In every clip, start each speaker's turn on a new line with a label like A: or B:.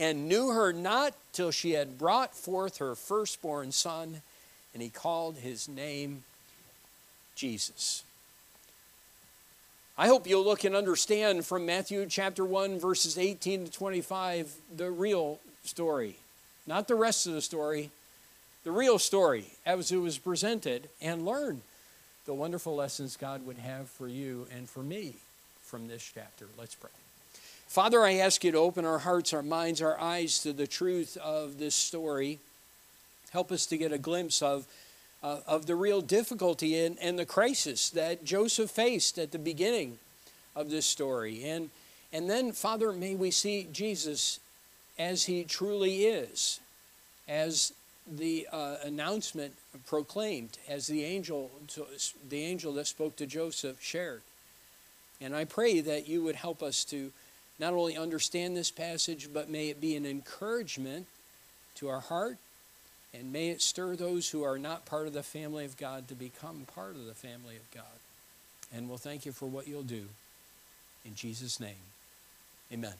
A: and knew her not till she had brought forth her firstborn son, and he called his name Jesus. I hope you'll look and understand from Matthew chapter 1, verses 18 to 25, the real story. Not the rest of the story, the real story as it was presented, and learn the wonderful lessons God would have for you and for me from this chapter. Let's pray. Father, I ask you to open our hearts, our minds, our eyes to the truth of this story. Help us to get a glimpse of uh, of the real difficulty and, and the crisis that Joseph faced at the beginning of this story. And, and then, Father, may we see Jesus as he truly is, as the uh, announcement proclaimed, as the angel, the angel that spoke to Joseph shared. And I pray that you would help us to not only understand this passage, but may it be an encouragement to our heart and may it stir those who are not part of the family of God to become part of the family of God. And we'll thank you for what you'll do. In Jesus' name, amen.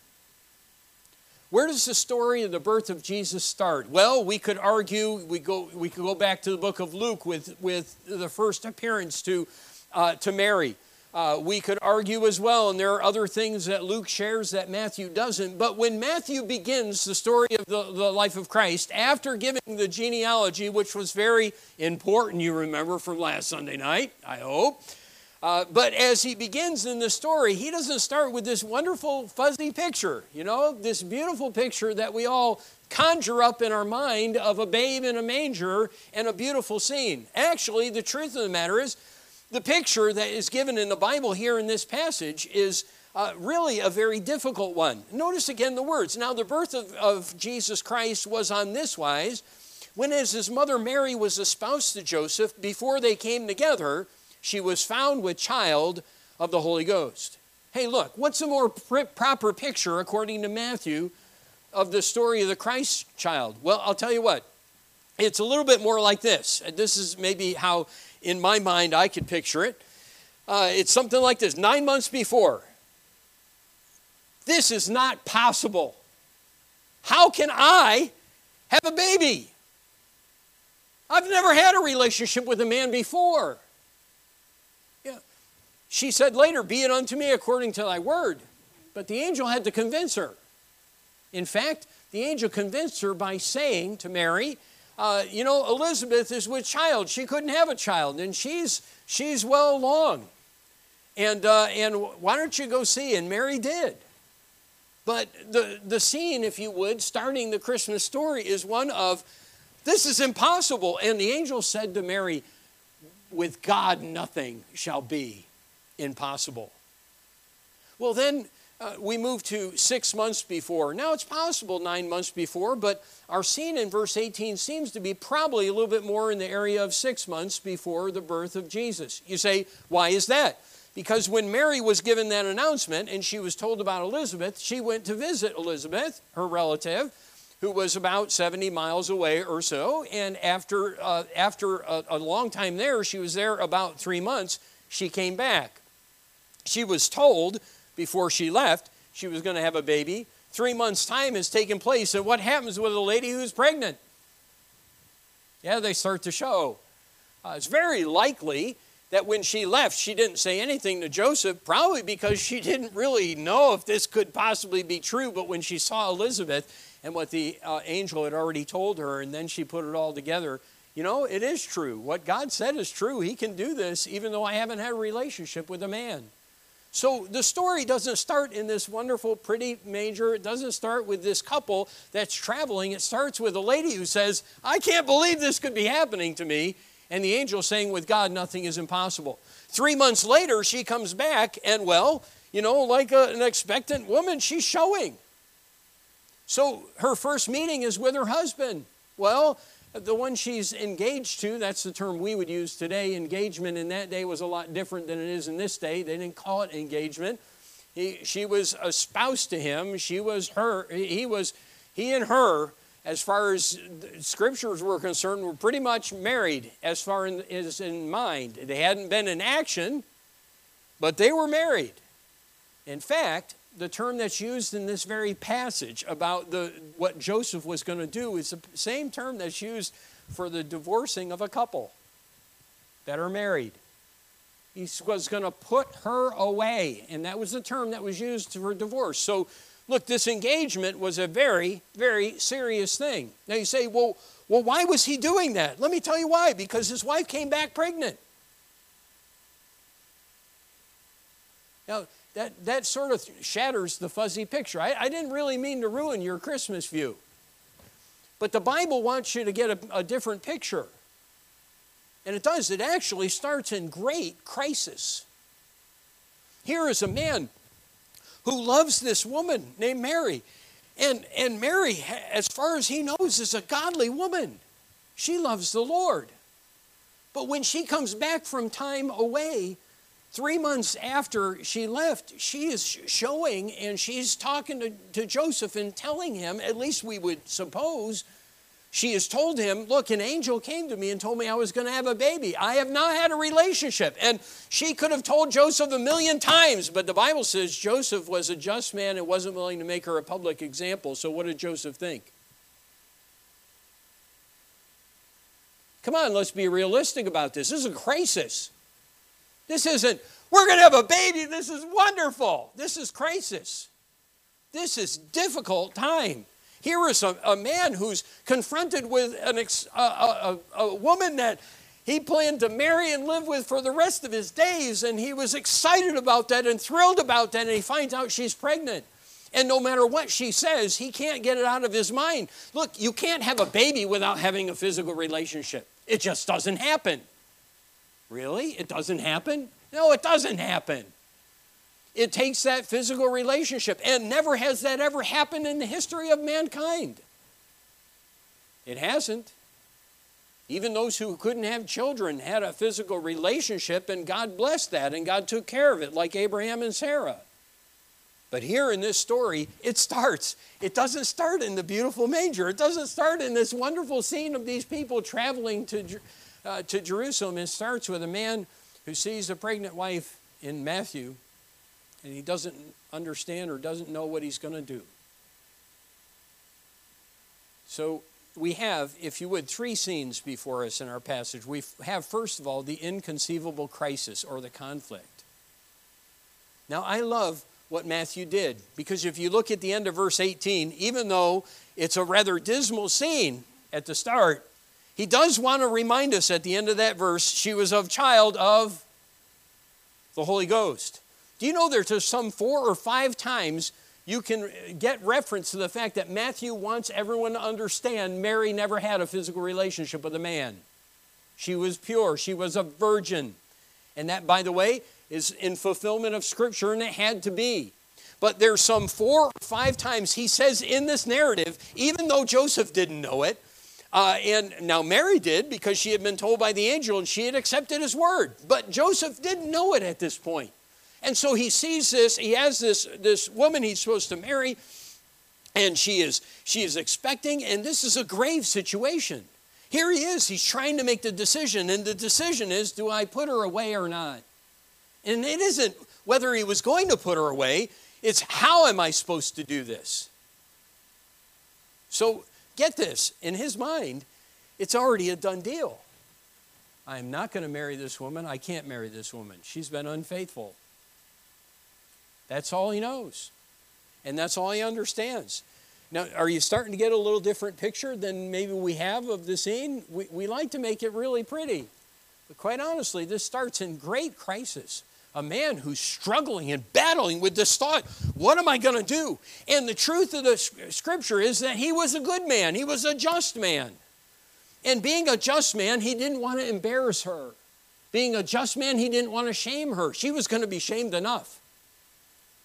A: Where does the story of the birth of Jesus start? Well, we could argue, we, go, we could go back to the book of Luke with, with the first appearance to, uh, to Mary. Uh, we could argue as well, and there are other things that Luke shares that Matthew doesn't. But when Matthew begins the story of the, the life of Christ, after giving the genealogy, which was very important, you remember from last Sunday night, I hope. Uh, but as he begins in the story, he doesn't start with this wonderful fuzzy picture, you know, this beautiful picture that we all conjure up in our mind of a babe in a manger and a beautiful scene. Actually, the truth of the matter is, the picture that is given in the Bible here in this passage is uh, really a very difficult one. Notice again the words. Now, the birth of, of Jesus Christ was on this wise when, as his mother Mary was espoused to Joseph, before they came together, she was found with child of the Holy Ghost. Hey, look, what's a more pr- proper picture, according to Matthew, of the story of the Christ child? Well, I'll tell you what, it's a little bit more like this. This is maybe how in my mind, I could picture it. Uh, it's something like this nine months before. This is not possible. How can I have a baby? I've never had a relationship with a man before. Yeah. She said later, Be it unto me according to thy word. But the angel had to convince her. In fact, the angel convinced her by saying to Mary, uh, you know, Elizabeth is with child. She couldn't have a child, and she's, she's well along. And, uh, and why don't you go see? And Mary did. But the, the scene, if you would, starting the Christmas story, is one of this is impossible. And the angel said to Mary, With God, nothing shall be impossible. Well, then uh, we move to six months before. Now it's possible nine months before, but our scene in verse 18 seems to be probably a little bit more in the area of six months before the birth of Jesus. You say, why is that? Because when Mary was given that announcement and she was told about Elizabeth, she went to visit Elizabeth, her relative, who was about 70 miles away or so. And after, uh, after a, a long time there, she was there about three months, she came back. She was told before she left, she was going to have a baby. Three months' time has taken place, and what happens with a lady who's pregnant? Yeah, they start to show. Uh, it's very likely that when she left, she didn't say anything to Joseph, probably because she didn't really know if this could possibly be true. But when she saw Elizabeth and what the uh, angel had already told her, and then she put it all together, you know, it is true. What God said is true. He can do this even though I haven't had a relationship with a man. So the story doesn't start in this wonderful, pretty manger. It doesn't start with this couple that's traveling. It starts with a lady who says, I can't believe this could be happening to me. And the angel saying, With God, nothing is impossible. Three months later, she comes back, and well, you know, like a, an expectant woman, she's showing. So her first meeting is with her husband. Well, the one she's engaged to, that's the term we would use today. Engagement in that day was a lot different than it is in this day. They didn't call it engagement. He, she was a spouse to him. She was her. He was, he and her, as far as scriptures were concerned, were pretty much married as far as in mind. They hadn't been in action, but they were married. In fact, the term that's used in this very passage about the, what Joseph was going to do is the same term that's used for the divorcing of a couple that are married. He was going to put her away, and that was the term that was used for divorce. So, look, this engagement was a very, very serious thing. Now you say, well, well, why was he doing that? Let me tell you why. Because his wife came back pregnant. Now, that, that sort of shatters the fuzzy picture. I, I didn't really mean to ruin your Christmas view. But the Bible wants you to get a, a different picture. And it does. It actually starts in great crisis. Here is a man who loves this woman named Mary. And, and Mary, as far as he knows, is a godly woman. She loves the Lord. But when she comes back from time away, Three months after she left, she is showing and she's talking to, to Joseph and telling him, at least we would suppose, she has told him, Look, an angel came to me and told me I was going to have a baby. I have not had a relationship. And she could have told Joseph a million times, but the Bible says Joseph was a just man and wasn't willing to make her a public example. So what did Joseph think? Come on, let's be realistic about this. This is a crisis. This isn't, we're going to have a baby. This is wonderful. This is crisis. This is difficult time. Here is a, a man who's confronted with an ex, a, a, a woman that he planned to marry and live with for the rest of his days, and he was excited about that and thrilled about that, and he finds out she's pregnant. And no matter what she says, he can't get it out of his mind. Look, you can't have a baby without having a physical relationship. It just doesn't happen. Really? It doesn't happen? No, it doesn't happen. It takes that physical relationship, and never has that ever happened in the history of mankind. It hasn't. Even those who couldn't have children had a physical relationship, and God blessed that, and God took care of it, like Abraham and Sarah. But here in this story, it starts. It doesn't start in the beautiful manger. It doesn't start in this wonderful scene of these people traveling to, uh, to Jerusalem. It starts with a man who sees a pregnant wife in Matthew and he doesn't understand or doesn't know what he's going to do. So we have, if you would, three scenes before us in our passage. We have, first of all, the inconceivable crisis or the conflict. Now, I love what Matthew did because if you look at the end of verse 18, even though it's a rather dismal scene at the start, he does want to remind us at the end of that verse she was of child of the Holy Ghost. Do you know there's some four or five times you can uh, get reference to the fact that Matthew wants everyone to understand Mary never had a physical relationship with a man. She was pure, she was a virgin. And that, by the way, is in fulfillment of Scripture, and it had to be. But there's some four or five times he says in this narrative, even though Joseph didn't know it, uh, and now Mary did because she had been told by the angel and she had accepted his word. But Joseph didn't know it at this point. And so he sees this, he has this, this woman he's supposed to marry, and she is, she is expecting, and this is a grave situation. Here he is, he's trying to make the decision, and the decision is do I put her away or not? And it isn't whether he was going to put her away, it's how am I supposed to do this? So Get this, in his mind, it's already a done deal. I'm not going to marry this woman. I can't marry this woman. She's been unfaithful. That's all he knows. And that's all he understands. Now, are you starting to get a little different picture than maybe we have of the scene? We, we like to make it really pretty. But quite honestly, this starts in great crisis. A man who's struggling and battling with this thought what am I going to do? And the truth of the scripture is that he was a good man, he was a just man. And being a just man, he didn't want to embarrass her. Being a just man, he didn't want to shame her. She was going to be shamed enough.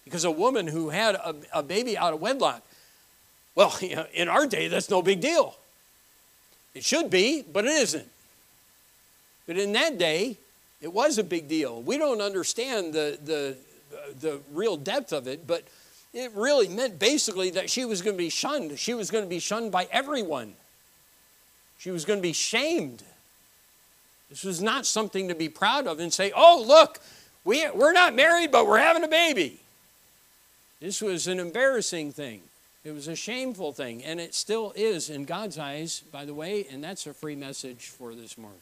A: Because a woman who had a, a baby out of wedlock, well, in our day, that's no big deal. It should be, but it isn't. But in that day, it was a big deal. We don't understand the, the, the real depth of it, but it really meant basically that she was going to be shunned. She was going to be shunned by everyone. She was going to be shamed. This was not something to be proud of and say, oh, look, we, we're not married, but we're having a baby. This was an embarrassing thing. It was a shameful thing, and it still is in God's eyes, by the way, and that's a free message for this morning.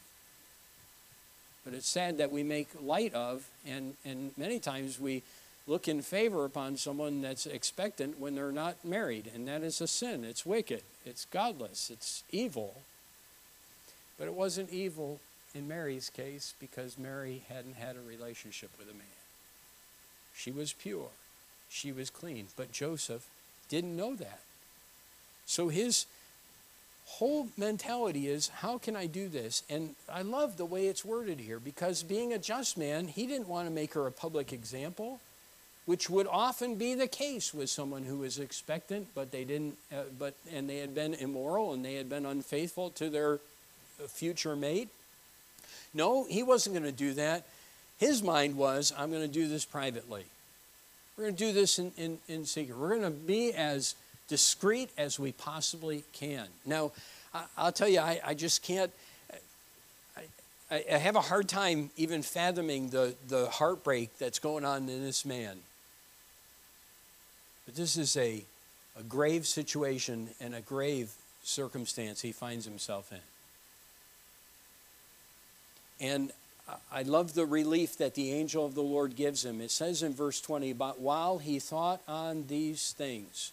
A: But it's sad that we make light of, and, and many times we look in favor upon someone that's expectant when they're not married, and that is a sin. It's wicked, it's godless, it's evil. But it wasn't evil in Mary's case because Mary hadn't had a relationship with a man. She was pure, she was clean. But Joseph didn't know that. So his whole mentality is how can I do this? And I love the way it's worded here because being a just man, he didn't want to make her a public example, which would often be the case with someone who was expectant, but they didn't, uh, but and they had been immoral and they had been unfaithful to their future mate. No, he wasn't going to do that. His mind was, I'm going to do this privately. We're going to do this in, in, in secret. We're going to be as discreet as we possibly can. Now, I, will tell you, I, I just can't. I, I have a hard time even fathoming the, the heartbreak that's going on in this man. But this is a, a grave situation and a grave circumstance he finds himself in. And I love the relief that the angel of the Lord gives him. It says in verse 20, But while he thought on these things,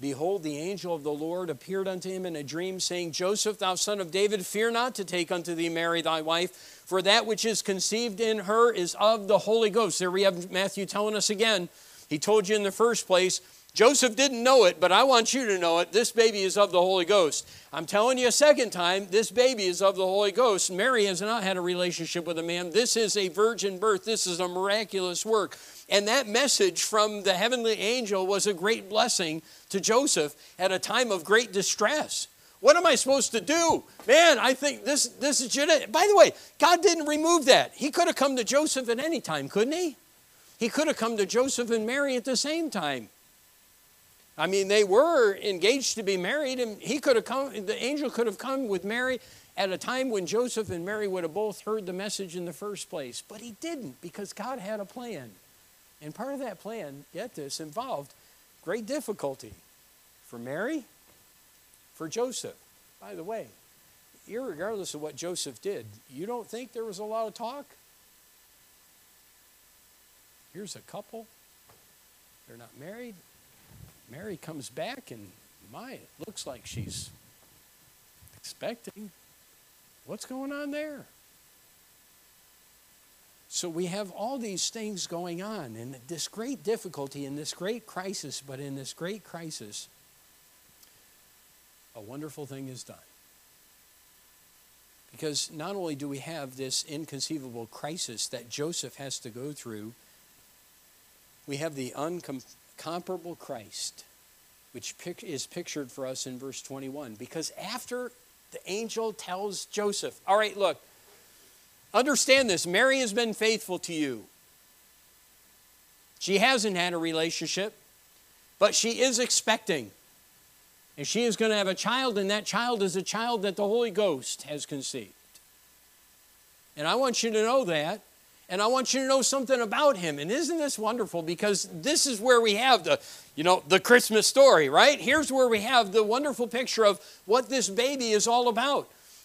A: behold, the angel of the Lord appeared unto him in a dream, saying, Joseph, thou son of David, fear not to take unto thee Mary thy wife, for that which is conceived in her is of the Holy Ghost. There we have Matthew telling us again. He told you in the first place, Joseph didn't know it, but I want you to know it. This baby is of the Holy Ghost. I'm telling you a second time, this baby is of the Holy Ghost. Mary has not had a relationship with a man. This is a virgin birth. This is a miraculous work. And that message from the heavenly angel was a great blessing to Joseph at a time of great distress. What am I supposed to do? Man, I think this, this is genetic. By the way, God didn't remove that. He could have come to Joseph at any time, couldn't he? He could have come to Joseph and Mary at the same time. I mean, they were engaged to be married, and he could have come, the angel could have come with Mary at a time when Joseph and Mary would have both heard the message in the first place. But he didn't because God had a plan. And part of that plan, get this, involved great difficulty for Mary, for Joseph. By the way, regardless of what Joseph did, you don't think there was a lot of talk? Here's a couple. They're not married. Mary comes back, and my, it looks like she's expecting. What's going on there? So we have all these things going on, and this great difficulty, in this great crisis, but in this great crisis, a wonderful thing is done. Because not only do we have this inconceivable crisis that Joseph has to go through, we have the uncom- Christ, which is pictured for us in verse 21. Because after the angel tells Joseph, All right, look, understand this Mary has been faithful to you. She hasn't had a relationship, but she is expecting. And she is going to have a child, and that child is a child that the Holy Ghost has conceived. And I want you to know that and I want you to know something about him. And isn't this wonderful? Because this is where we have the, you know, the Christmas story, right? Here's where we have the wonderful picture of what this baby is all about.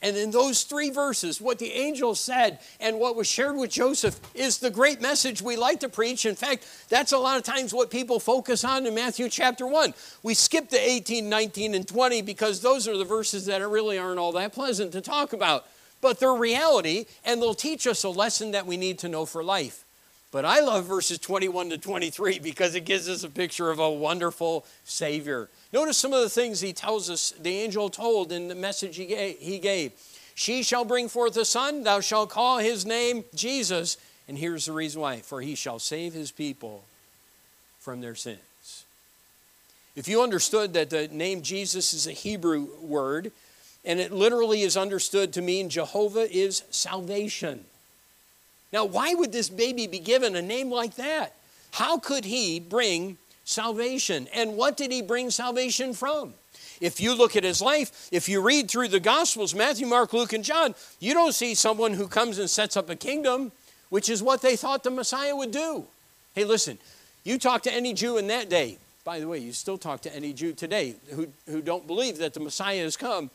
A: And in those three verses, what the angel said and what was shared with Joseph is the great message we like to preach. In fact, that's a lot of times what people focus on in Matthew chapter 1. We skip the 18, 19, and 20 because those are the verses that really aren't all that pleasant to talk about. But they're reality, and they'll teach us a lesson that we need to know for life. But I love verses 21 to 23 because it gives us a picture of a wonderful Savior. Notice some of the things he tells us, the angel told in the message he gave. She shall bring forth a son, thou shalt call his name Jesus. And here's the reason why for he shall save his people from their sins. If you understood that the name Jesus is a Hebrew word, and it literally is understood to mean Jehovah is salvation. Now, why would this baby be given a name like that? How could he bring salvation? And what did he bring salvation from? If you look at his life, if you read through the Gospels, Matthew, Mark, Luke, and John, you don't see someone who comes and sets up a kingdom, which is what they thought the Messiah would do. Hey, listen, you talk to any Jew in that day, by the way, you still talk to any Jew today who, who don't believe that the Messiah has come,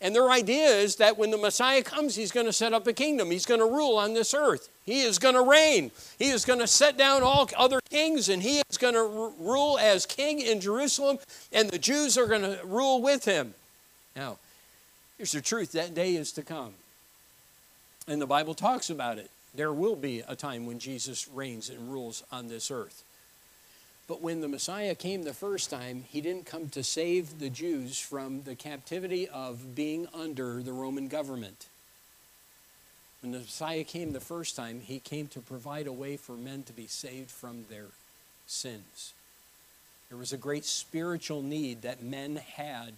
A: and their idea is that when the Messiah comes, he's going to set up a kingdom. He's going to rule on this earth. He is going to reign. He is going to set down all other kings, and he is going to rule as king in Jerusalem, and the Jews are going to rule with him. Now, here's the truth that day is to come. And the Bible talks about it. There will be a time when Jesus reigns and rules on this earth. But when the Messiah came the first time, he didn't come to save the Jews from the captivity of being under the Roman government. When the Messiah came the first time, he came to provide a way for men to be saved from their sins. There was a great spiritual need that men had,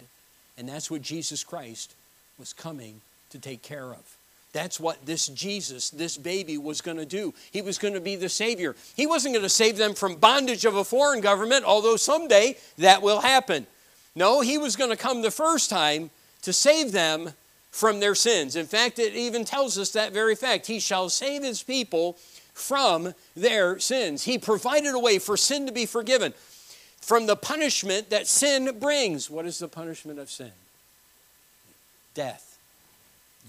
A: and that's what Jesus Christ was coming to take care of. That's what this Jesus, this baby, was going to do. He was going to be the Savior. He wasn't going to save them from bondage of a foreign government, although someday that will happen. No, he was going to come the first time to save them from their sins. In fact, it even tells us that very fact. He shall save his people from their sins. He provided a way for sin to be forgiven from the punishment that sin brings. What is the punishment of sin? Death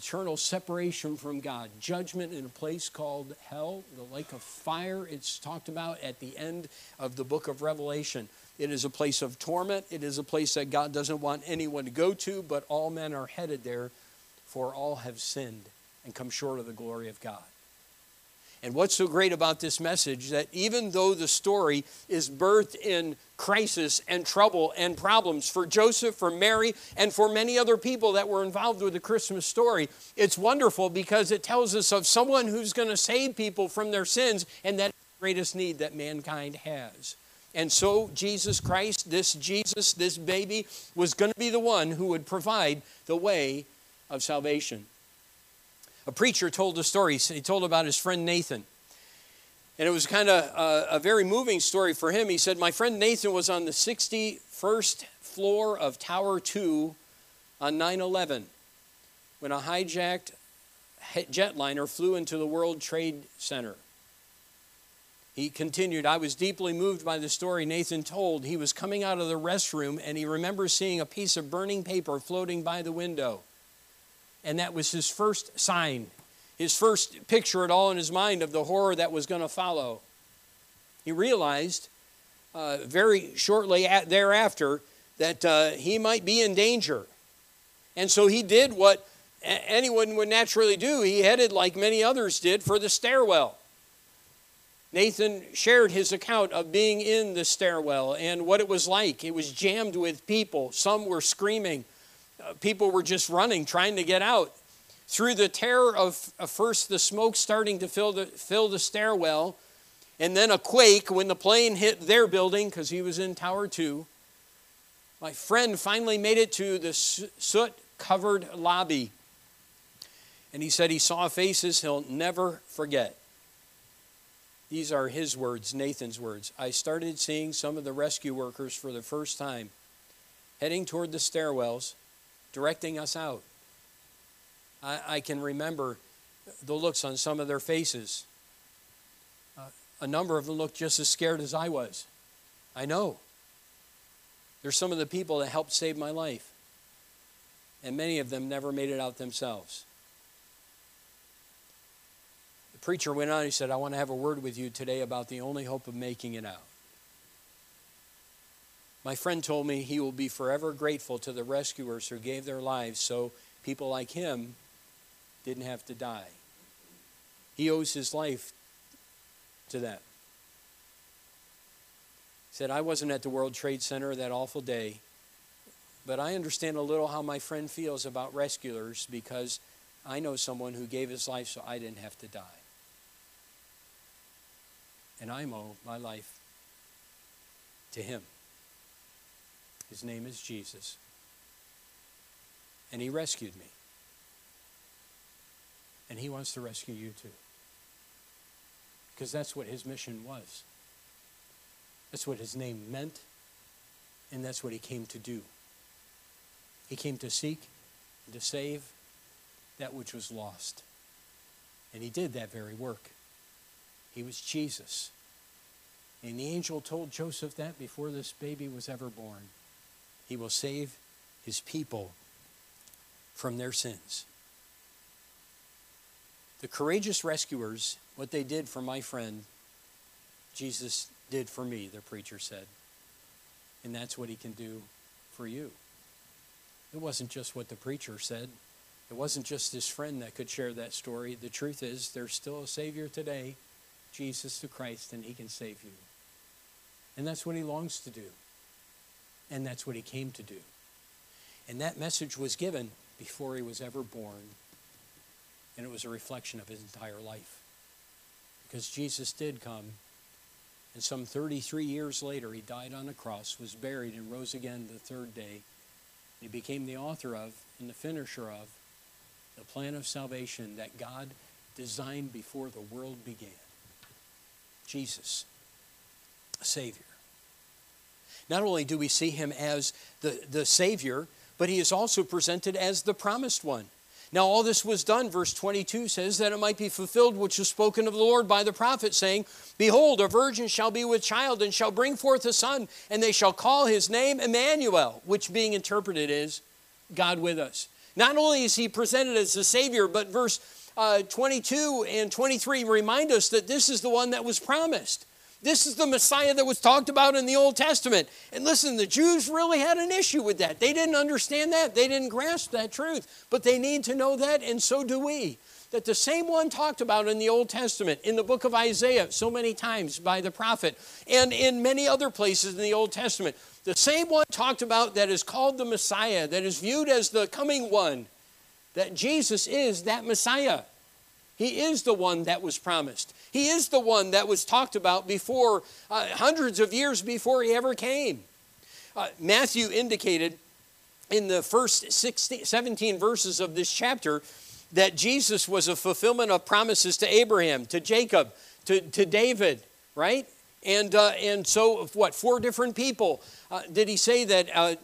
A: eternal separation from God, judgment in a place called hell, the lake of fire. It's talked about at the end of the book of Revelation. It is a place of torment. It is a place that God doesn't want anyone to go to, but all men are headed there, for all have sinned and come short of the glory of God. And what's so great about this message that even though the story is birthed in crisis and trouble and problems for Joseph, for Mary, and for many other people that were involved with the Christmas story, it's wonderful because it tells us of someone who's going to save people from their sins, and that greatest need that mankind has. And so, Jesus Christ, this Jesus, this baby, was going to be the one who would provide the way of salvation. A preacher told a story. He told about his friend Nathan. And it was kind of a, a, very moving story for him. He said, My friend Nathan was on the 61st floor of Tower 2 on 9 11 when a hijacked jetliner flew into the World Trade Center. He continued, I was deeply moved by the story Nathan told. He was coming out of the restroom and he remembers seeing a piece of burning paper floating by the window. And that was his first sign, his first picture at all in his mind of the horror that was going to follow. He realized uh, very shortly thereafter that uh, he might be in danger. And so he did what anyone would naturally do. He headed, like many others did, for the stairwell. Nathan shared his account of being in the stairwell and what it was like. It was jammed with people. Some were screaming, Uh, people were just running, trying to get out. Through the terror of, of first the smoke starting to fill the, fill the stairwell, and then a quake when the plane hit their building because he was in Tower 2. My friend finally made it to the soot covered lobby. And he said he saw faces he'll never forget. These are his words, Nathan's words. I started seeing some of the rescue workers for the first time, heading toward the stairwells directing us out. I, I can remember the looks on some of their faces. Uh, a number of them looked just as scared as I was. I know. They're some of the people that helped save my life. And many of them never made it out themselves. The preacher went on, he said, I want to have a word with you today about the only hope of making it out. My friend told me he will be forever grateful to the rescuers who gave their lives so people like him didn't have to die. He owes his life to them. He said, I wasn't at the World Trade Center that awful day, but I understand a little how my friend feels about rescuers because I know someone who gave his life so I didn't have to die. And I owe my life to him. His name is Jesus. And he rescued me. And he wants to rescue you too. Because that's what his mission was. That's what his name meant. And that's what he came to do. He came to seek and to save that which was lost. And he did that very work. He was Jesus. And the angel told Joseph that before this baby was ever born. He will save his people from their sins. The courageous rescuers, what they did for my friend, Jesus did for me, the preacher said. And that's what he can do for you. It wasn't just what the preacher said. It wasn't just his friend that could share that story. The truth is, there's still a Savior today, Jesus the Christ, and he can save you. And that's what he longs to do. And that's what he came to do. And that message was given before he was ever born. And it was a reflection of his entire life. Because Jesus did come, and some 33 years later, he died on the cross, was buried, and rose again the third day. He became the author of and the finisher of the plan of salvation that God designed before the world began. Jesus, a Savior. Not only do we see him as the, the Savior, but he is also presented as the promised one. Now, all this was done, verse 22 says, that it might be fulfilled which was spoken of the Lord by the prophet, saying, Behold, a virgin shall be with child and shall bring forth a son, and they shall call his name Emmanuel, which being interpreted is God with us. Not only is he presented as the Savior, but verse uh, 22 and 23 remind us that this is the one that was promised. This is the Messiah that was talked about in the Old Testament. And listen, the Jews really had an issue with that. They didn't understand that, they didn't grasp that truth. But they need to know that, and so do we. That the same one talked about in the Old Testament, in the book of Isaiah, so many times by the prophet, and in many other places in the Old Testament, the same one talked about that is called the Messiah, that is viewed as the coming one, that Jesus is that Messiah. He is the one that was promised. He is the one that was talked about before, uh, hundreds of years before he ever came. Uh, Matthew indicated in the first 16, 17 verses of this chapter that Jesus was a fulfillment of promises to Abraham, to Jacob, to, to David, right? And, uh, and so, what, four different people uh, did he say that uh,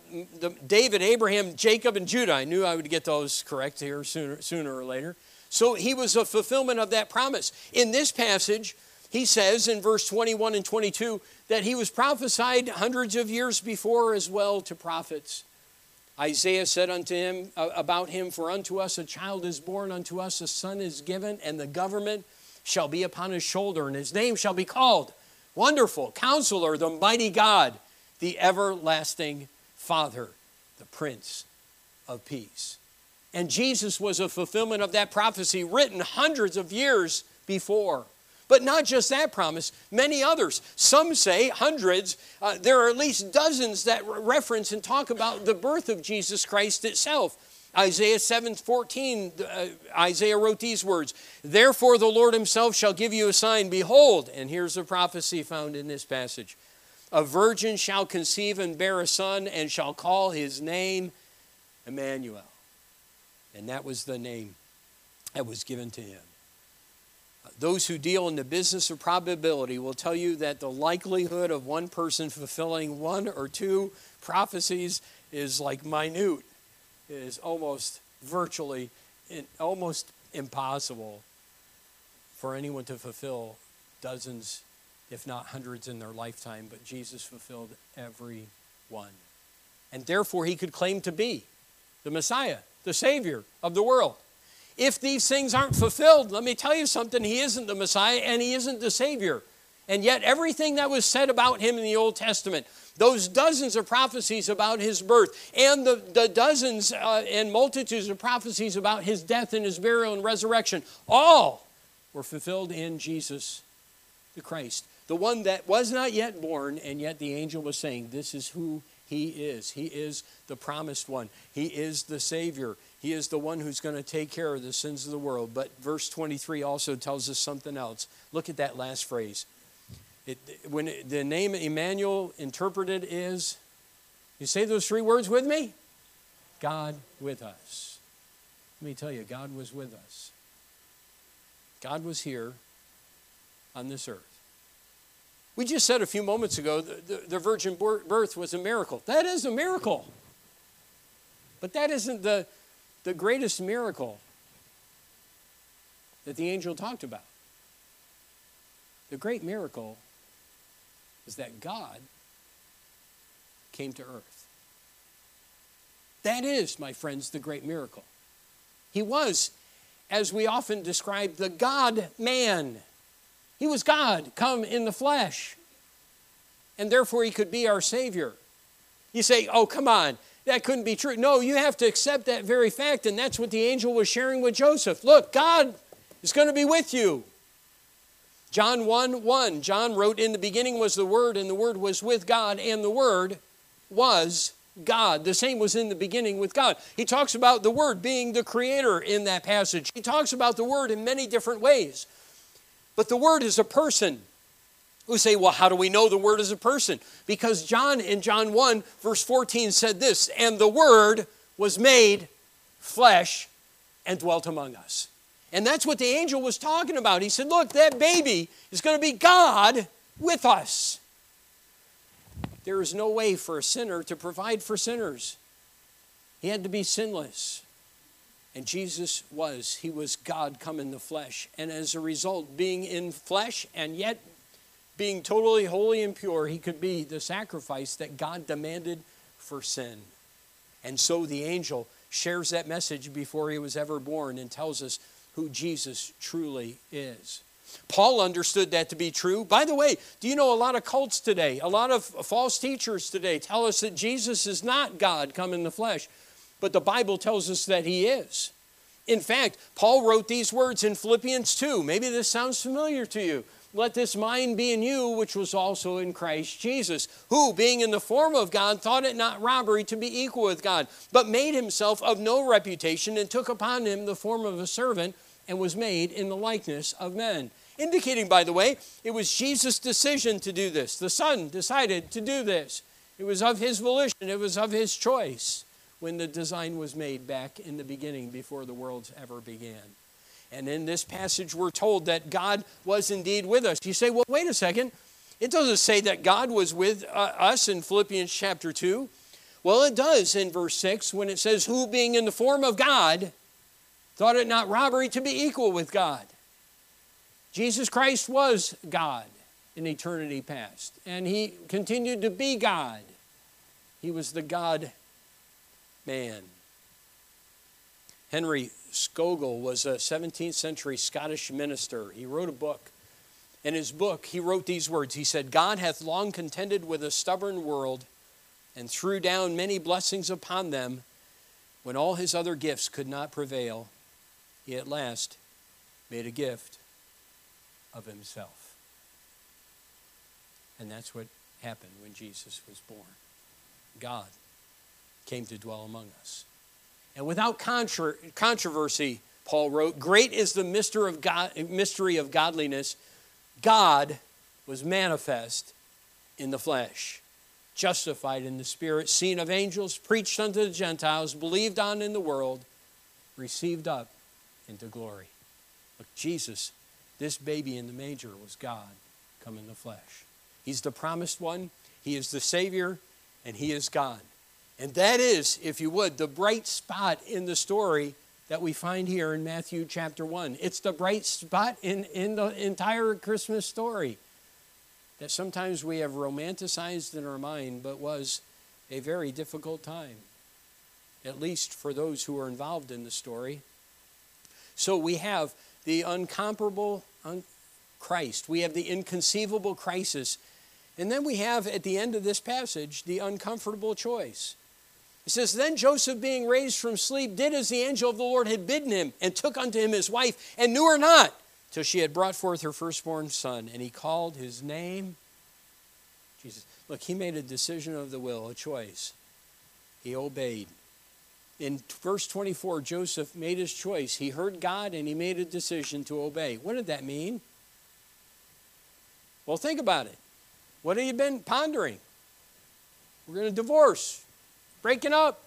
A: the, David, Abraham, Jacob, and Judah? I knew I would get those correct here sooner, sooner or later. So he was a fulfillment of that promise. In this passage, he says in verse 21 and 22 that he was prophesied hundreds of years before as well to prophets. Isaiah said unto him uh, about him, For unto us a child is born, unto us a son is given, and the government shall be upon his shoulder, and his name shall be called Wonderful, Counselor, the Mighty God, the Everlasting Father, the Prince of Peace. And Jesus was a fulfillment of that prophecy written hundreds of years before. But not just that promise, many others. Some say hundreds. Uh, there are at least dozens that reference and talk about the birth of Jesus Christ itself. Isaiah 7 14, uh, Isaiah wrote these words Therefore the Lord himself shall give you a sign. Behold, and here's a prophecy found in this passage A virgin shall conceive and bear a son, and shall call his name Emmanuel. And that was the name that was given to him. Uh, those who deal in the business of probability will tell you that the likelihood of one person fulfilling one or two prophecies is like minute, it is almost virtually almost impossible for anyone to fulfill dozens, if not hundreds, in their lifetime, but Jesus fulfilled every one. And therefore, he could claim to be the Messiah, the Savior of the world. If these things aren't fulfilled, let me tell you something, he isn't the Messiah and he isn't the Savior. And yet, everything that was said about him in the Old Testament, those dozens of prophecies about his birth, and the, the dozens uh, and multitudes of prophecies about his death and his burial and resurrection, all were fulfilled in Jesus the Christ, the one that was not yet born, and yet the angel was saying, This is who he is. He is the promised one, he is the Savior. He is the one who's going to take care of the sins of the world. But verse 23 also tells us something else. Look at that last phrase. It, when it, the name Emmanuel interpreted is, you say those three words with me? God with us. Let me tell you, God was with us. God was here on this earth. We just said a few moments ago the, the, virgin birth was a miracle. That is a miracle. But that isn't the, the greatest miracle that the angel talked about. The great miracle is that God came to earth. That is, my friends, the great miracle. He was, as we often describe, the God man. He was God come in the flesh. And therefore, he could be our Savior. You say, oh, come on, that couldn't be true. No, you have to accept that very fact, and that's what the angel was sharing with Joseph. Look, God is going to be with you. John 1 1, John wrote, In the beginning was the Word, and the Word was with God, and the Word was God. The same was in the beginning with God. He talks about the Word being the Creator in that passage. He talks about the Word in many different ways. But the Word is a person. We say, well, how do we know the Word is a person? Because John in John 1, verse 14 said this, and the Word was made flesh and dwelt among us. And that's what the angel was talking about. He said, Look, that baby is going to be God with us. There is no way for a sinner to provide for sinners. He had to be sinless. And Jesus was. He was God come in the flesh. And as a result, being in flesh and yet being totally holy and pure, he could be the sacrifice that God demanded for sin. And so the angel shares that message before he was ever born and tells us who Jesus truly is. Paul understood that to be true. By the way, do you know a lot of cults today, a lot of false teachers today tell us that Jesus is not God come in the flesh, but the Bible tells us that he is. In fact, Paul wrote these words in Philippians 2. Maybe this sounds familiar to you. Let this mind be in you, which was also in Christ Jesus, who, being in the form of God, thought it not robbery to be equal with God, but made himself of no reputation and took upon him the form of a servant and was made in the likeness of men. Indicating, by the way, it was Jesus' decision to do this. The Son decided to do this. It was of his volition, it was of his choice when the design was made back in the beginning before the worlds ever began. And in this passage, we're told that God was indeed with us. You say, well, wait a second. It doesn't say that God was with uh, us in Philippians chapter 2. Well, it does in verse 6 when it says, Who being in the form of God, thought it not robbery to be equal with God. Jesus Christ was God in eternity past, and he continued to be God. He was the God man. Henry Scougal was a 17th century Scottish minister. He wrote a book. In his book, he wrote these words He said, God hath long contended with a stubborn world and threw down many blessings upon them when all his other gifts could not prevail he at last made a gift of himself. And that's what happened when Jesus was born. God came to dwell among us. And without controversy, Paul wrote, Great is the mystery of godliness. God was manifest in the flesh, justified in the spirit, seen of angels, preached unto the Gentiles, believed on in the world, received up into glory. Look, Jesus, this baby in the manger was God come in the flesh. He's the promised one, He is the Savior, and He is God. And that is, if you would, the bright spot in the story that we find here in Matthew chapter 1. It's the bright spot in, in the entire Christmas story that sometimes we have romanticized in our mind, but was a very difficult time, at least for those who are involved in the story. So we have the uncomparable Christ, we have the inconceivable crisis, and then we have at the end of this passage the uncomfortable choice. It says, Then Joseph, being raised from sleep, did as the angel of the Lord had bidden him, and took unto him his wife, and knew her not, till she had brought forth her firstborn son. And he called his name Jesus. Look, he made a decision of the will, a choice. He obeyed. In verse 24, Joseph made his choice. He heard God and he made a decision to obey. What did that mean? Well, think about it. What have you been pondering? We're going to divorce breaking up.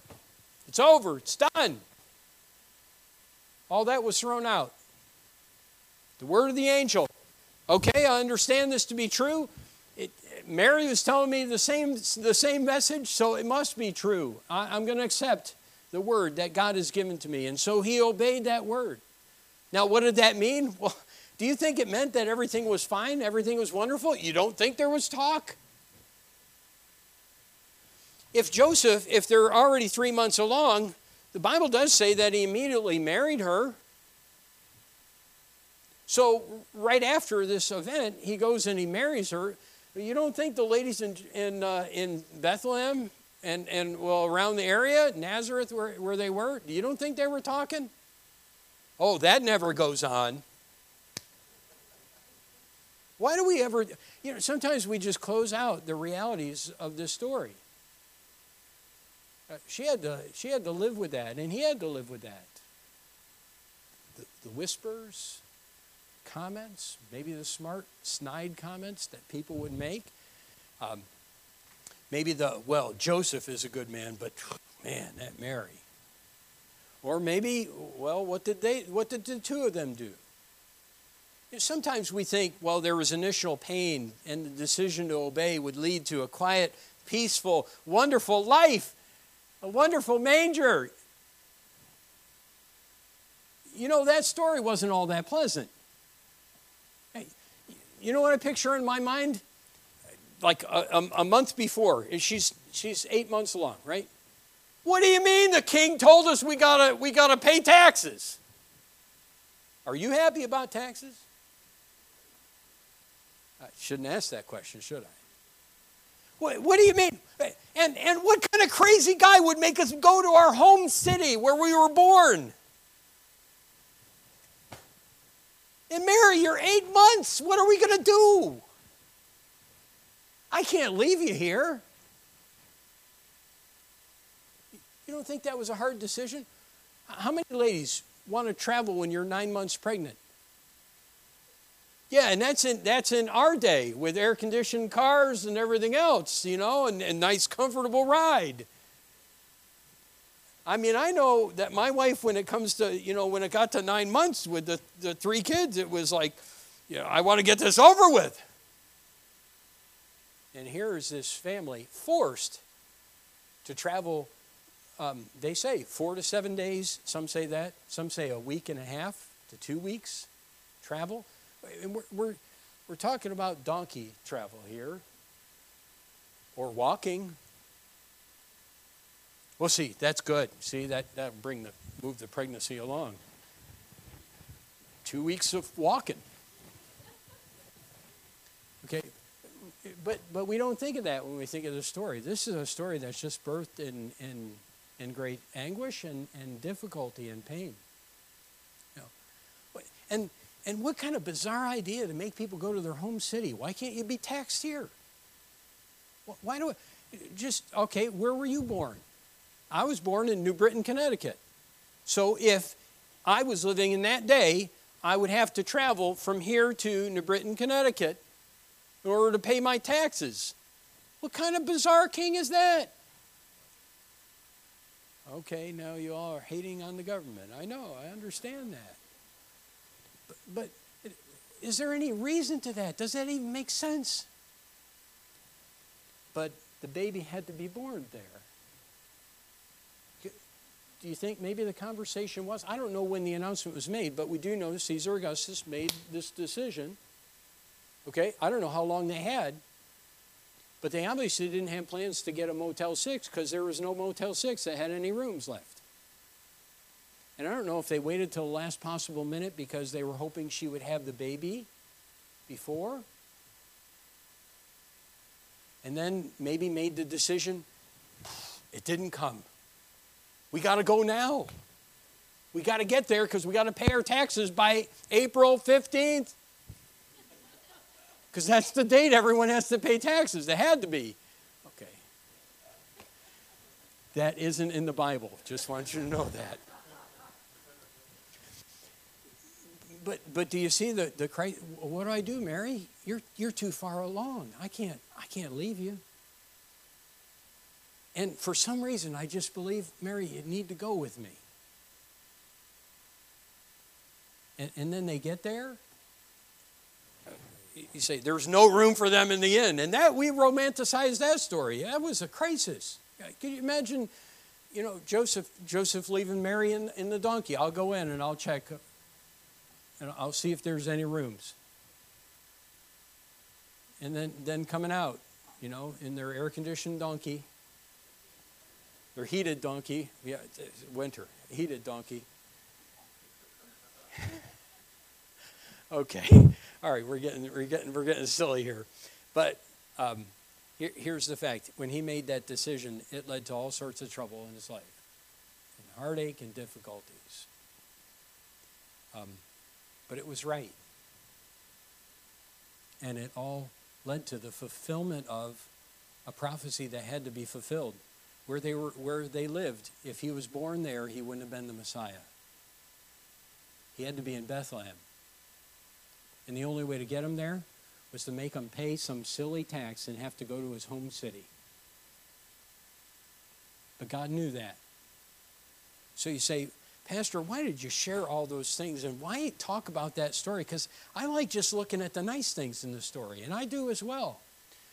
A: It's over. It's done. All that was thrown out. The word of the angel. Okay, I understand this to be true. It, Mary was telling me the same, the same message, so it must be true. I, I'm going to accept the word that God has given to me. And so he obeyed that word. Now, what did that mean? Well, do you think it meant that everything was fine? Everything was wonderful? You don't think there was talk? If Joseph, if they're already three months along, the Bible does say that he immediately married her. So, right after this event, he goes and he marries her. You don't think the ladies in, in, uh, in Bethlehem and, and, well, around the area, Nazareth, where, where they were, you don't think they were talking? Oh, that never goes on. Why do we ever, you know, sometimes we just close out the realities of this story. Uh, she had to she had to live with that, and he had to live with that. The, the whispers, comments, maybe the smart snide comments that people would make. Um, maybe the well, Joseph is a good man, but man, that Mary. Or maybe, well, what did they? What did the two of them do? Sometimes we think, well, there was initial pain, and the decision to obey would lead to a quiet, peaceful, wonderful life a wonderful manger. You know, that story wasn't all that pleasant. You know what I picture in my mind? Like a, a, a, month before, she's, she's eight months along, right? What do you mean the king told us we gotta, we gotta pay taxes? Are you happy about taxes? I shouldn't ask that question, should I? What, what do you mean? And, and what kind of crazy guy would make us go to our home city where we were born? And Mary, you're eight months. What are we going to do? I can't leave you here. You don't think that was a hard decision? How many ladies want to travel when you're nine months pregnant? Yeah, and that's in, that's in our day with air conditioned cars and everything else, you know, and, and nice, comfortable ride. I mean, I know that my wife, when it comes to, you know, when it got to nine months with the, the three kids, it was like, you know, I want to get this over with. And here is this family forced to travel, um, they say four to seven days. Some say that. Some say a week and a half to two weeks travel. And we're, we're, we're talking about donkey travel here or walking. We'll see. That's good. See, that, that bring the, move the pregnancy along. Two weeks of walking. Okay, but, but we don't think of that when we think of the story. This is a story that's just birthed in, in, in great anguish and, and difficulty and pain. You know, and and what kind of bizarre idea to make people go to their home city? Why can't you be taxed here? Why do I, just, okay, where were you born? I was born in New Britain, Connecticut. So if I was living in that day, I would have to travel from here to New Britain, Connecticut in order to pay my taxes. What kind of bizarre king is that? Okay, now you all are hating on the government. I know, I understand that. But is there any reason to that? Does that even make sense? But the baby had to be born there. do you think maybe the conversation was? I don't know when the announcement was made, but we do know Caesar Augustus made this decision. Okay, I don't know how long they had, but they obviously didn't have plans to get a Motel 6 because there was no Motel 6 that had any rooms left. And I don't know if they waited till the last possible minute because they were hoping she would have the baby before. And then maybe made the decision it didn't come. We got to go now. We got to get there because we got to pay our taxes by April 15th. Because that's the date everyone has to pay taxes. They had to be. Okay. That isn't in the Bible. Just want you to know that. But, but do you see the, the what do I do, Mary? You're, you're too far along. I can't, I can't leave you. And for some reason, I just believe, Mary, you need to go with me. And, and then they get there. You say, there's no room for them in the inn. And that, we romanticize that story. That was a crisis. Uh, can you imagine, you know, Joseph, Joseph leaving Mary in, in the donkey? I'll go in and I'll check and I'll see if there's any rooms. And then, then coming out, you know, in their air conditioned donkey, their heated donkey. Yeah, winter, heated donkey. okay, all right, we're getting we're getting we're getting silly here, but um, here, here's the fact: when he made that decision, it led to all sorts of trouble in his life, and heartache and difficulties. Um, but it was right, and it all led to the fulfillment of a prophecy that had to be fulfilled where they, were, where they lived. If he was born there, he wouldn't have been the Messiah. He had to be in Bethlehem. And the only way to get him there was to make him pay some silly tax and have to go to his home city. But God knew that. So you say, Pastor, why did you share all those things and why talk about that story? Because I like just looking at the nice things in the story, and I do as well.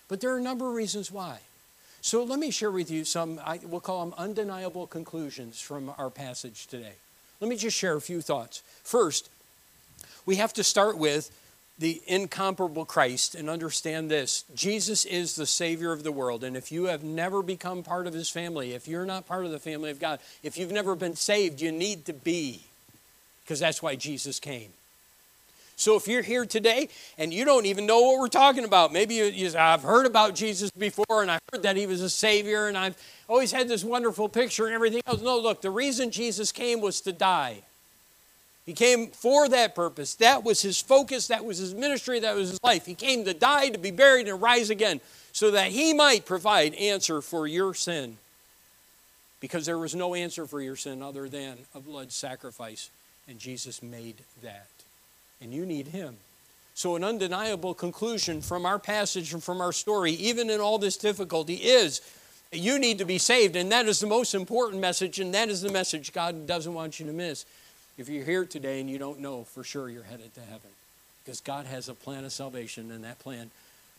A: But there are a number of reasons why. So let me share with you some, I, we'll call them undeniable conclusions from our passage today. Let me just share a few thoughts. First, we have to start with the incomparable Christ and understand this Jesus is the Savior of the world. And if you have never become part of His family, if you're not part of the family of God, if you've never been saved, you need to be, because that's why Jesus came. So if you're here today and you don't even know what we're talking about, maybe you, you, I've heard about Jesus before and I heard that he was a savior and I've always had this wonderful picture and everything else. No, look, the reason Jesus came was to die. He came for that purpose. That was his focus, that was his ministry, that was his life. He came to die, to be buried, and rise again so that he might provide answer for your sin. Because there was no answer for your sin other than a blood sacrifice, and Jesus made that and you need Him. So, an undeniable conclusion from our passage and from our story, even in all this difficulty, is you need to be saved. And that is the most important message, and that is the message God doesn't want you to miss. If you're here today and you don't know for sure you're headed to heaven, because God has a plan of salvation, and that plan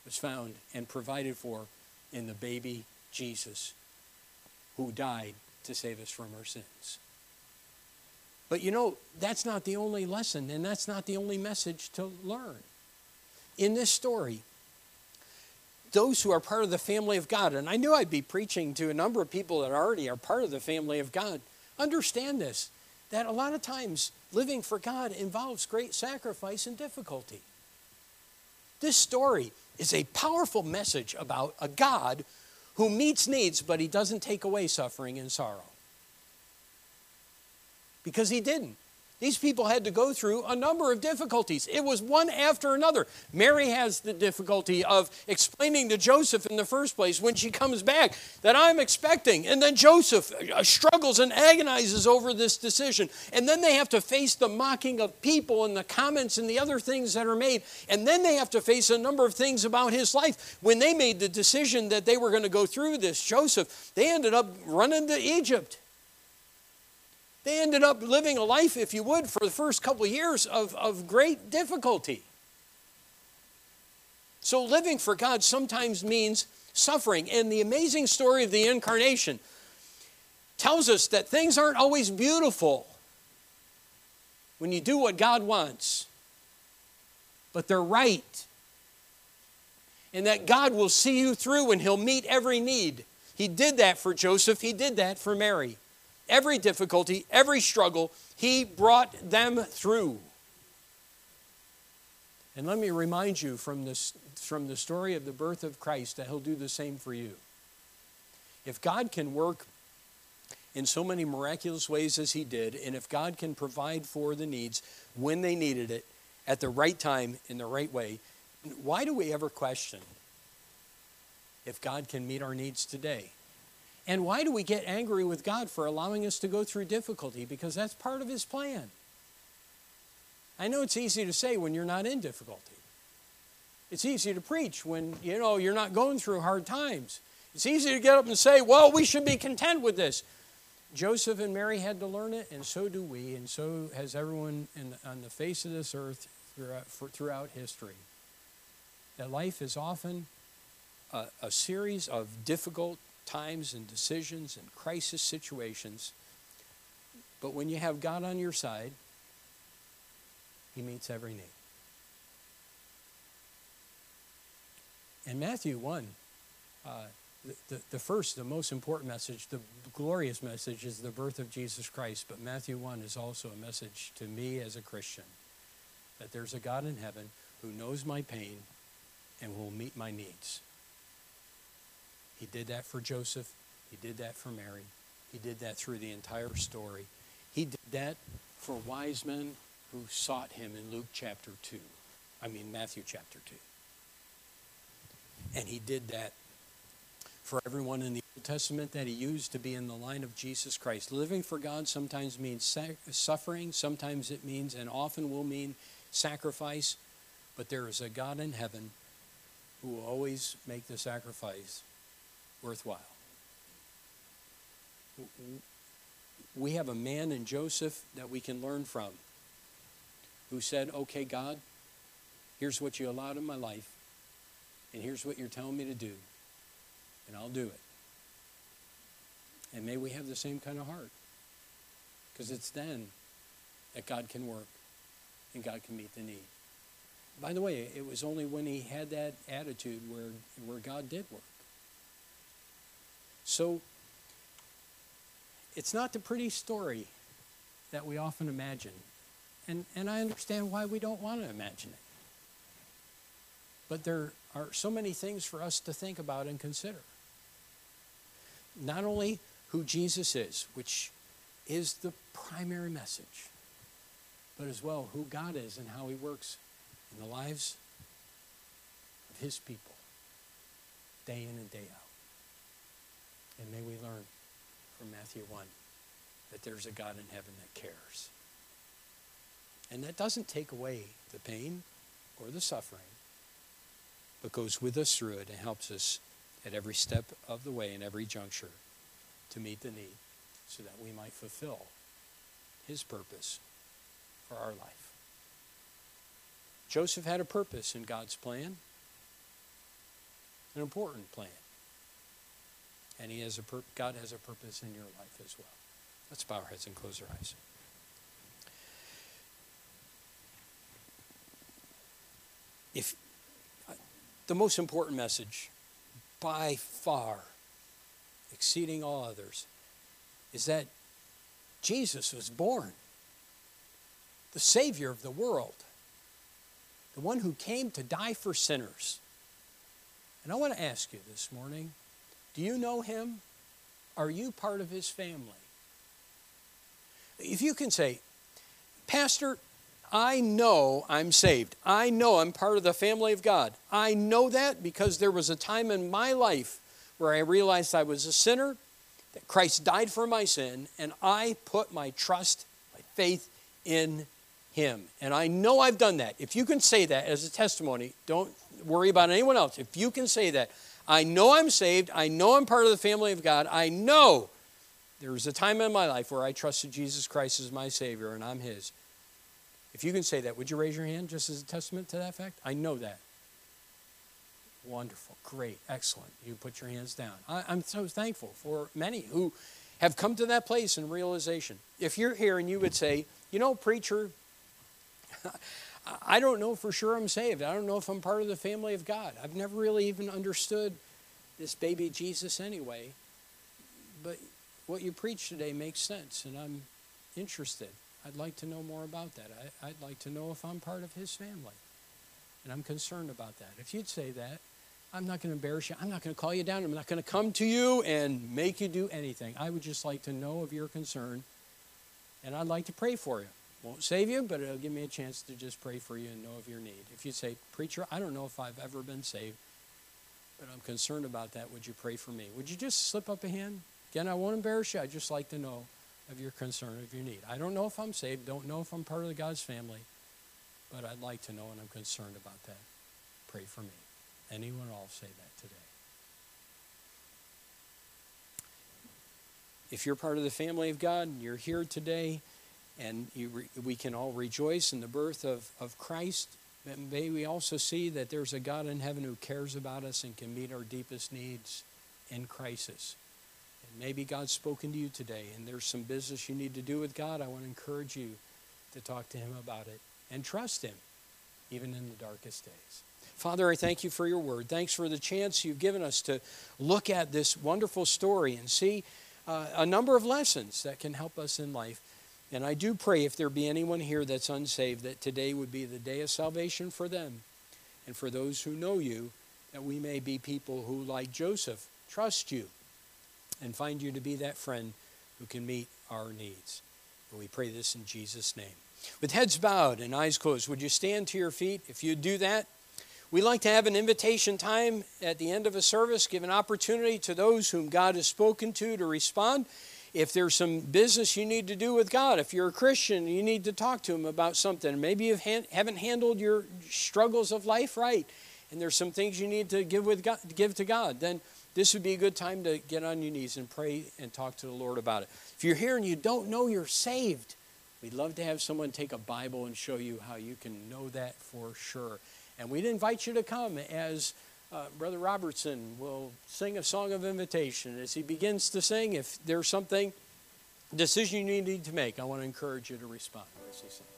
A: was found and provided for in the baby Jesus who died to save us from our sins. But you know, that's not the only lesson, and that's not the only message to learn. In this story, those who are part of the family of God, and I knew I'd be preaching to a number of people that already are part of the family of God, understand this that a lot of times living for God involves great sacrifice and difficulty. This story is a powerful message about a God who meets needs, but he doesn't take away suffering and sorrow because he didn't. These people had to go through a number of difficulties. It was one after another. Mary has the difficulty of explaining to Joseph in the first place when she comes back that I'm expecting. And then Joseph uh, struggles and agonizes over this decision. And then they have to face the mocking of people and the comments and the other things that are made. And then they have to face a number of things about his life. When they made the decision that they were going to go through this, Joseph, they ended up running to Egypt. They ended up living a life, if you would, for the first couple of years of, of great difficulty. So, living for God sometimes means suffering. And the amazing story of the incarnation tells us that things aren't always beautiful when you do what God wants, but they're right. And that God will see you through and He'll meet every need. He did that for Joseph, He did that for Mary. Every difficulty, every struggle, He brought them through. And let me remind you from, this, from the story of the birth of Christ that He'll do the same for you. If God can work in so many miraculous ways as He did, and if God can provide for the needs when they needed it at the right time in the right way, why do we ever question if God can meet our needs today? And why do we get angry with God for allowing us to go through difficulty? Because that's part of His plan. I know it's easy to say when you're not in difficulty. It's easy to preach when you know you're not going through hard times. It's easy to get up and say, "Well, we should be content with this." Joseph and Mary had to learn it, and so do we, and so has everyone in, on the face of this earth throughout, for, throughout history. That life is often a, a series of difficult times and decisions and crisis situations. But when you have God on your side, He meets every need. And Matthew 1, uh, the, the first, the most important message, the glorious message is the birth of Jesus Christ. But Matthew 1 is also a message to me as a Christian that there's a God in heaven who knows my pain and will meet my needs. He did that for Joseph. He did that for Mary. He did that through the entire story. He did that for wise men who sought him in Luke chapter 2. I mean, Matthew chapter 2. And he did that for everyone in the Old Testament that he used to be in the line of Jesus Christ. Living for God sometimes means suffering, sometimes it means, and often will mean, sacrifice. But there is a God in heaven who will always make the sacrifice worthwhile. We have a man in Joseph that we can learn from who said, Okay, God, here's what you allowed in my life, and here's what you're telling me to do and I'll do it. And may we have the same kind of heart. Because it's then that God can work and God can meet the need. By the way, it was only when he had that attitude where, where God did work. So, it's not the pretty story that we often imagine. And, and I understand why we don't want to imagine it. But there are so many things for us to think about and consider not only who Jesus is, which is the primary message, but as well who God is and how He works in the lives of His people, day in and day out. And may we learn from Matthew 1 that there's a God in heaven that cares. And that doesn't take away the pain or the suffering, but goes with us through it and helps us at every step of the way, in every juncture, to meet the need so that we might fulfill his purpose for our life. Joseph had a purpose in God's plan, an important plan. And he has a pur- God has a purpose in your life as well. Let's bow our heads and close our eyes. If uh, the most important message by far, exceeding all others, is that Jesus was born, the Savior of the world, the one who came to die for sinners. And I want to ask you this morning do you know him? Are you part of his family? If you can say, Pastor, I know I'm saved. I know I'm part of the family of God. I know that because there was a time in my life where I realized I was a sinner, that Christ died for my sin, and I put my trust, my faith in Him. And I know I've done that. If you can say that as a testimony, don't worry about anyone else. If you can say that, I know I'm saved, I know I'm part of the family of God, I know there was a time in my life where I trusted Jesus Christ as my Savior, and I'm His. If you can say that, would you raise your hand just as a testament to that fact? I know that. Wonderful, great, excellent. You put your hands down. I, am so thankful for many who have come to that place in realization. If you're here and you would say, you know, preacher, I don't know for sure I'm saved. I don't know if I'm part of the family of God. I've never really even understood this baby Jesus anyway. But what you preach today makes sense, and I'm interested. I'd like to know more about that. I, would like to know if I'm part of his family. And I'm concerned about that. If you'd say that, I'm not going to embarrass you. I'm not going to call you down. I'm not going to come to you and make you do anything. I would just like to know of your concern, and I'd like to pray for you. Won't save you, but it'll give me a chance to just pray for you and know of your need. If you say, Preacher, I don't know if I've ever been saved, but I'm concerned about that, would you pray for me? Would you just slip up a hand? Again, I won't embarrass you. I'd just like to know of your concern, of your need. I don't know if I'm saved, don't know if I'm part of the God's family, but I'd like to know and I'm concerned about that. Pray for me. Anyone all say that today. If you're part of the family of God and you're here today and re- we can all rejoice in the birth of, of Christ, may we also see that there's a God in heaven who cares about us and can meet our deepest needs in crisis. And maybe God's spoken to you today and there's some business you need to do with God. I want to encourage you to talk to Him about it and trust Him, even in the darkest days. Father, I thank you for your word. Thanks for the chance you've given us to look at this wonderful story and see uh, a number of lessons that can help us in life. And I do pray if there be anyone here that's unsaved, that today would be the day of salvation for them. And for those who know you, that we may be people who, like Joseph, trust you and find you to be that friend who can meet our needs. And we pray this in Jesus' name. With heads bowed and eyes closed, would you stand to your feet? If you do that, we like to have an invitation time at the end of a service, give an opportunity to those whom God has spoken to to respond. If there's some business you need to do with God, if you're a Christian, you need to talk to Him about something. Maybe you haven't handled your struggles of life right, and there's some things you need to give, with God, give to God, then this would be a good time to get on your knees and pray and talk to the Lord about it. If you're here and you don't know you're saved, we'd love to have someone take a Bible and show you how you can know that for sure. And we'd invite you to come as uh, Brother Robertson will sing a song of invitation. As he begins to sing, if there's something, decision you need to make, I want to encourage you to respond as he sings.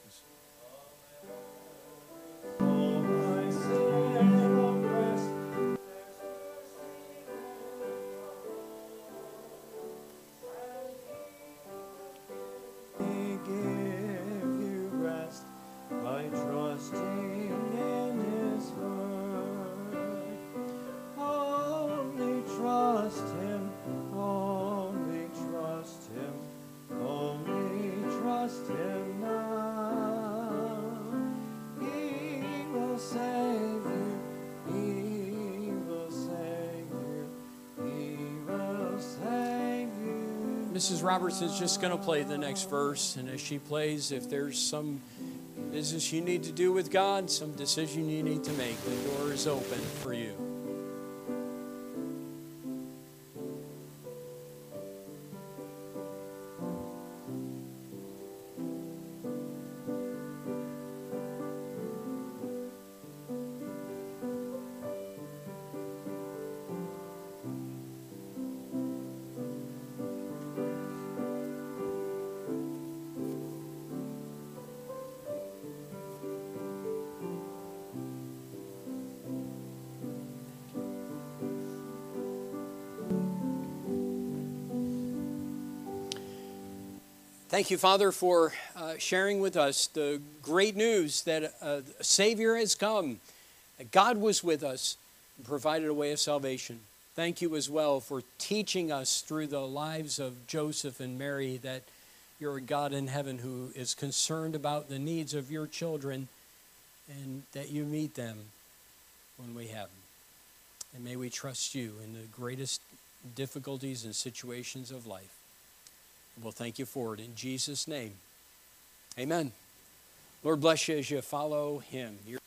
A: Mrs. Robertson's just going to play the next verse, and as she plays, if there's some business you need to do with God, some decision you need to make, the door is open for you. Thank you, Father, for uh, sharing with us the great news that a Savior has come. God was with us and provided a way of salvation. Thank you as well for teaching us through the lives of Joseph and Mary that you're a God in heaven who is concerned about the needs of your children and that you meet them when we have them. And may we trust you in the greatest difficulties and situations of life. We'll thank you for it in Jesus' name. Amen. Lord bless you as you follow him. You're.